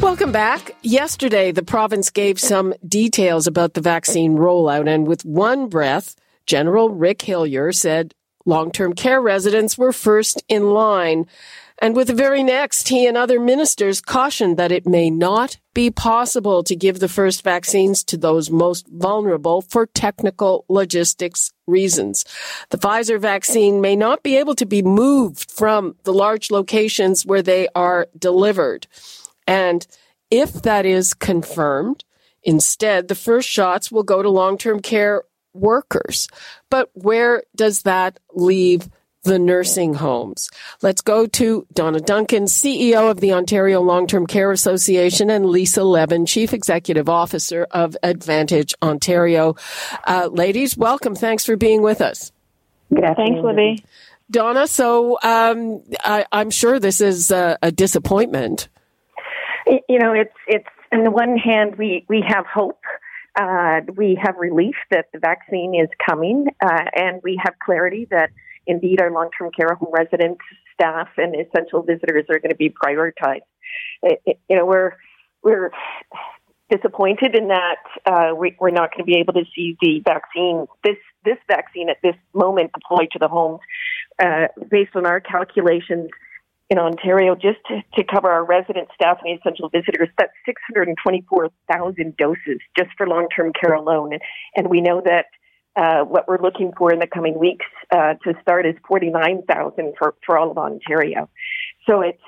Welcome back. Yesterday, the province gave some details about the vaccine rollout, and with one breath, General Rick Hillier said long term care residents were first in line. And with the very next, he and other ministers cautioned that it may not be possible to give the first vaccines to those most vulnerable for technical logistics reasons. The Pfizer vaccine may not be able to be moved from the large locations where they are delivered. And if that is confirmed, instead, the first shots will go to long term care workers. But where does that leave the nursing homes? Let's go to Donna Duncan, CEO of the Ontario Long Term Care Association, and Lisa Levin, Chief Executive Officer of Advantage Ontario. Uh, ladies, welcome. Thanks for being with us. Thanks, Libby. Donna, so um, I, am sure this is a, a disappointment you know, it's it's on the one hand we we have hope. Uh, we have relief that the vaccine is coming, uh, and we have clarity that indeed our long-term care home residents, staff, and essential visitors are going to be prioritized. It, it, you know, we're we're disappointed in that uh, we, are not going to be able to see the vaccine this this vaccine at this moment deployed to the homes. Uh, based on our calculations, in Ontario just to, to cover our resident staff and essential visitors. That's 624,000 doses just for long term care alone. And, and we know that uh, what we're looking for in the coming weeks uh, to start is 49,000 for, for all of Ontario. So it's,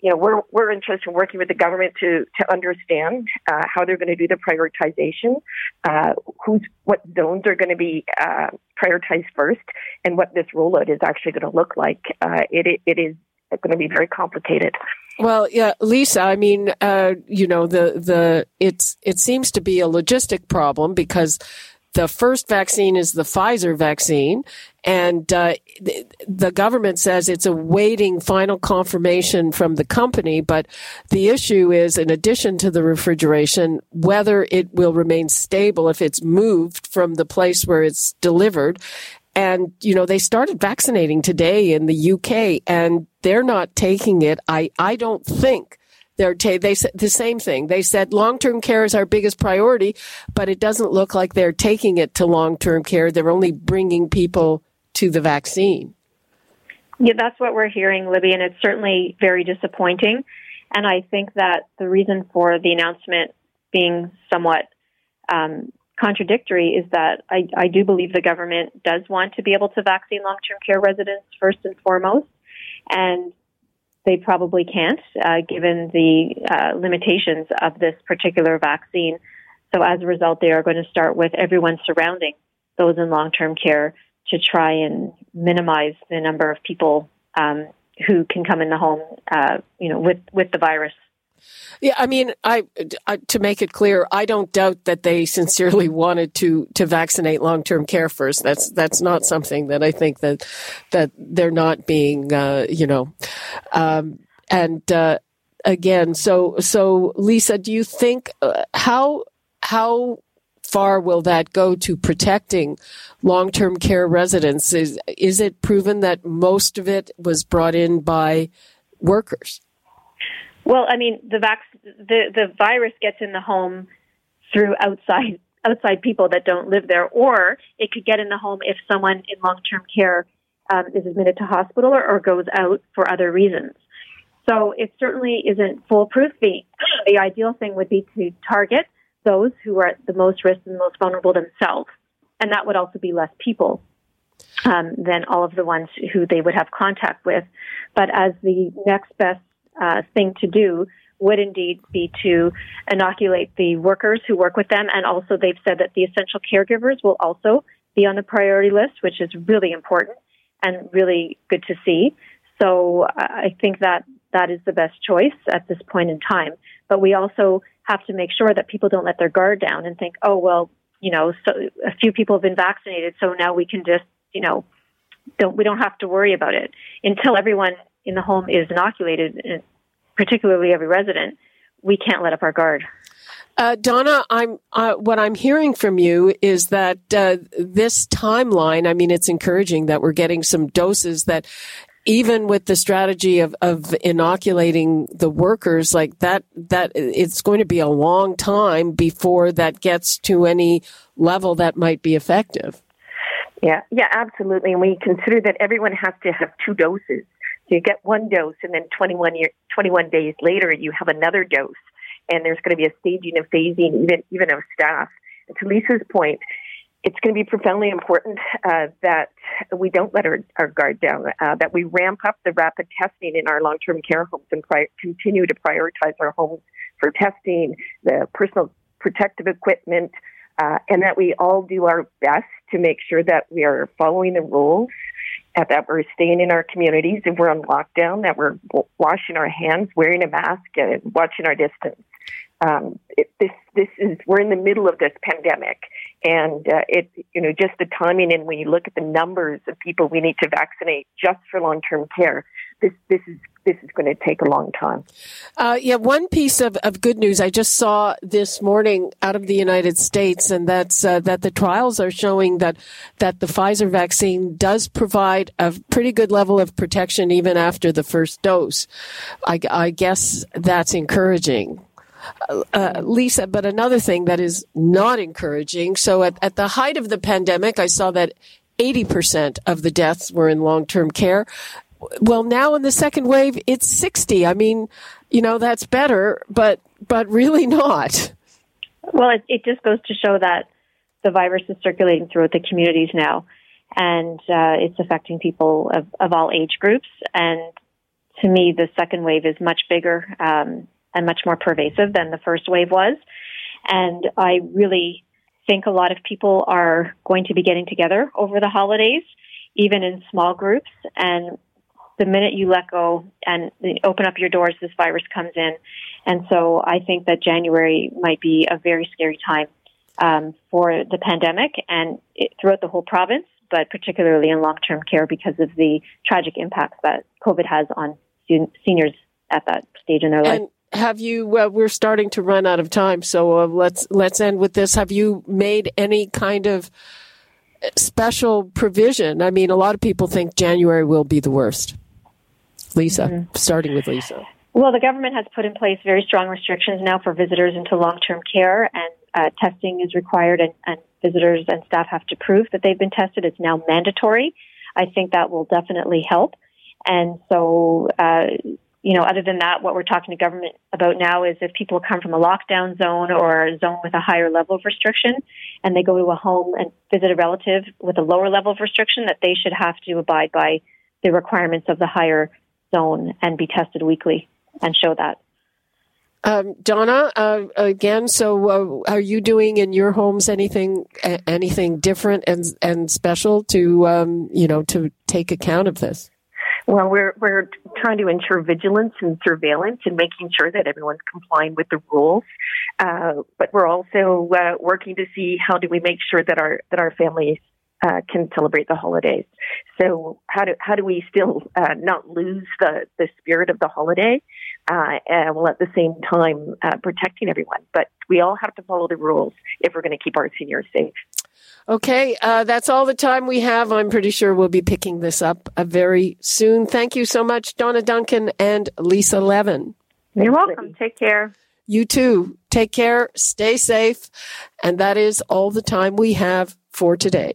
you know, we're, we're interested in working with the government to, to understand uh, how they're going to do the prioritization, uh, who's, what zones are going to be uh, prioritized first, and what this rollout is actually going to look like. Uh, it, it is going to be very complicated. Well, yeah, Lisa. I mean, uh, you know, the the it's it seems to be a logistic problem because the first vaccine is the Pfizer vaccine, and uh, the government says it's awaiting final confirmation from the company. But the issue is, in addition to the refrigeration, whether it will remain stable if it's moved from the place where it's delivered, and, you know, they started vaccinating today in the UK and they're not taking it. I, I don't think they're ta- they said the same thing. They said long-term care is our biggest priority, but it doesn't look like they're taking it to long-term care. They're only bringing people to the vaccine. Yeah, that's what we're hearing, Libby, and it's certainly very disappointing. And I think that the reason for the announcement being somewhat um, contradictory is that I, I do believe the government does want to be able to vaccine long term care residents first and foremost. And they probably can't, uh, given the uh, limitations of this particular vaccine. So as a result, they are going to start with everyone surrounding those in long term care to try and minimize the number of people um, who can come in the home, uh, you know, with, with the virus yeah, I mean, I, I, to make it clear, I don't doubt that they sincerely wanted to to vaccinate long term care first. That's that's not something that I think that that they're not being, uh, you know, um, and uh, again, so so Lisa, do you think uh, how how far will that go to protecting long term care residents? Is is it proven that most of it was brought in by workers? Well, I mean, the vac- the the virus gets in the home through outside outside people that don't live there, or it could get in the home if someone in long term care um, is admitted to hospital or, or goes out for other reasons. So it certainly isn't foolproof. The the ideal thing would be to target those who are at the most risk and the most vulnerable themselves, and that would also be less people um, than all of the ones who they would have contact with. But as the next best uh, thing to do would indeed be to inoculate the workers who work with them. And also, they've said that the essential caregivers will also be on the priority list, which is really important and really good to see. So I think that that is the best choice at this point in time. But we also have to make sure that people don't let their guard down and think, oh, well, you know, so a few people have been vaccinated, so now we can just, you know, don't we don't have to worry about it until everyone in the home is inoculated, particularly every resident. We can't let up our guard. Uh, Donna, I'm uh, what I'm hearing from you is that uh, this timeline. I mean, it's encouraging that we're getting some doses that even with the strategy of, of inoculating the workers like that, that it's going to be a long time before that gets to any level that might be effective. Yeah, yeah, absolutely. And we consider that everyone has to have two doses. So you get one dose, and then 21, year, 21 days later, you have another dose. And there's going to be a staging and phasing, even, even of staff. And to Lisa's point, it's going to be profoundly important uh, that we don't let our, our guard down, uh, that we ramp up the rapid testing in our long term care homes and pri- continue to prioritize our homes for testing, the personal protective equipment, uh, and that we all do our best to make sure that we are following the rules, that we're staying in our communities if we're on lockdown, that we're washing our hands, wearing a mask, and watching our distance. Um, it, this this is we're in the middle of this pandemic, and uh, it you know just the timing and when you look at the numbers of people we need to vaccinate just for long term care, this this is this is going to take a long time. Uh, yeah, one piece of, of good news I just saw this morning out of the United States, and that's uh, that the trials are showing that that the Pfizer vaccine does provide a pretty good level of protection even after the first dose. I, I guess that's encouraging uh, Lisa, but another thing that is not encouraging. So at, at the height of the pandemic, I saw that 80% of the deaths were in long-term care. Well, now in the second wave, it's 60. I mean, you know, that's better, but, but really not. Well, it, it just goes to show that the virus is circulating throughout the communities now, and uh, it's affecting people of, of all age groups. And to me, the second wave is much bigger. Um, and much more pervasive than the first wave was. And I really think a lot of people are going to be getting together over the holidays, even in small groups. And the minute you let go and open up your doors, this virus comes in. And so I think that January might be a very scary time um, for the pandemic and it, throughout the whole province, but particularly in long term care because of the tragic impacts that COVID has on seniors at that stage in their life. And have you uh, we're starting to run out of time so uh, let's let's end with this have you made any kind of special provision i mean a lot of people think january will be the worst lisa mm-hmm. starting with lisa. Well the government has put in place very strong restrictions now for visitors into long-term care and uh, testing is required and, and visitors and staff have to prove that they've been tested. It's now mandatory. I think that will definitely help. And so uh, you know, other than that, what we're talking to government about now is if people come from a lockdown zone or a zone with a higher level of restriction and they go to a home and visit a relative with a lower level of restriction, that they should have to abide by the requirements of the higher zone and be tested weekly and show that. Um, Donna, uh, again, so uh, are you doing in your homes anything anything different and and special to um, you know to take account of this? Well, we're we're trying to ensure vigilance and surveillance and making sure that everyone's complying with the rules. Uh, but we're also uh, working to see how do we make sure that our that our families uh, can celebrate the holidays. So how do how do we still uh, not lose the the spirit of the holiday, uh, while at the same time uh, protecting everyone? But we all have to follow the rules if we're going to keep our seniors safe. Okay, uh, that's all the time we have. I'm pretty sure we'll be picking this up uh, very soon. Thank you so much, Donna Duncan and Lisa Levin. You're welcome. Take care. You too. Take care, stay safe, and that is all the time we have for today.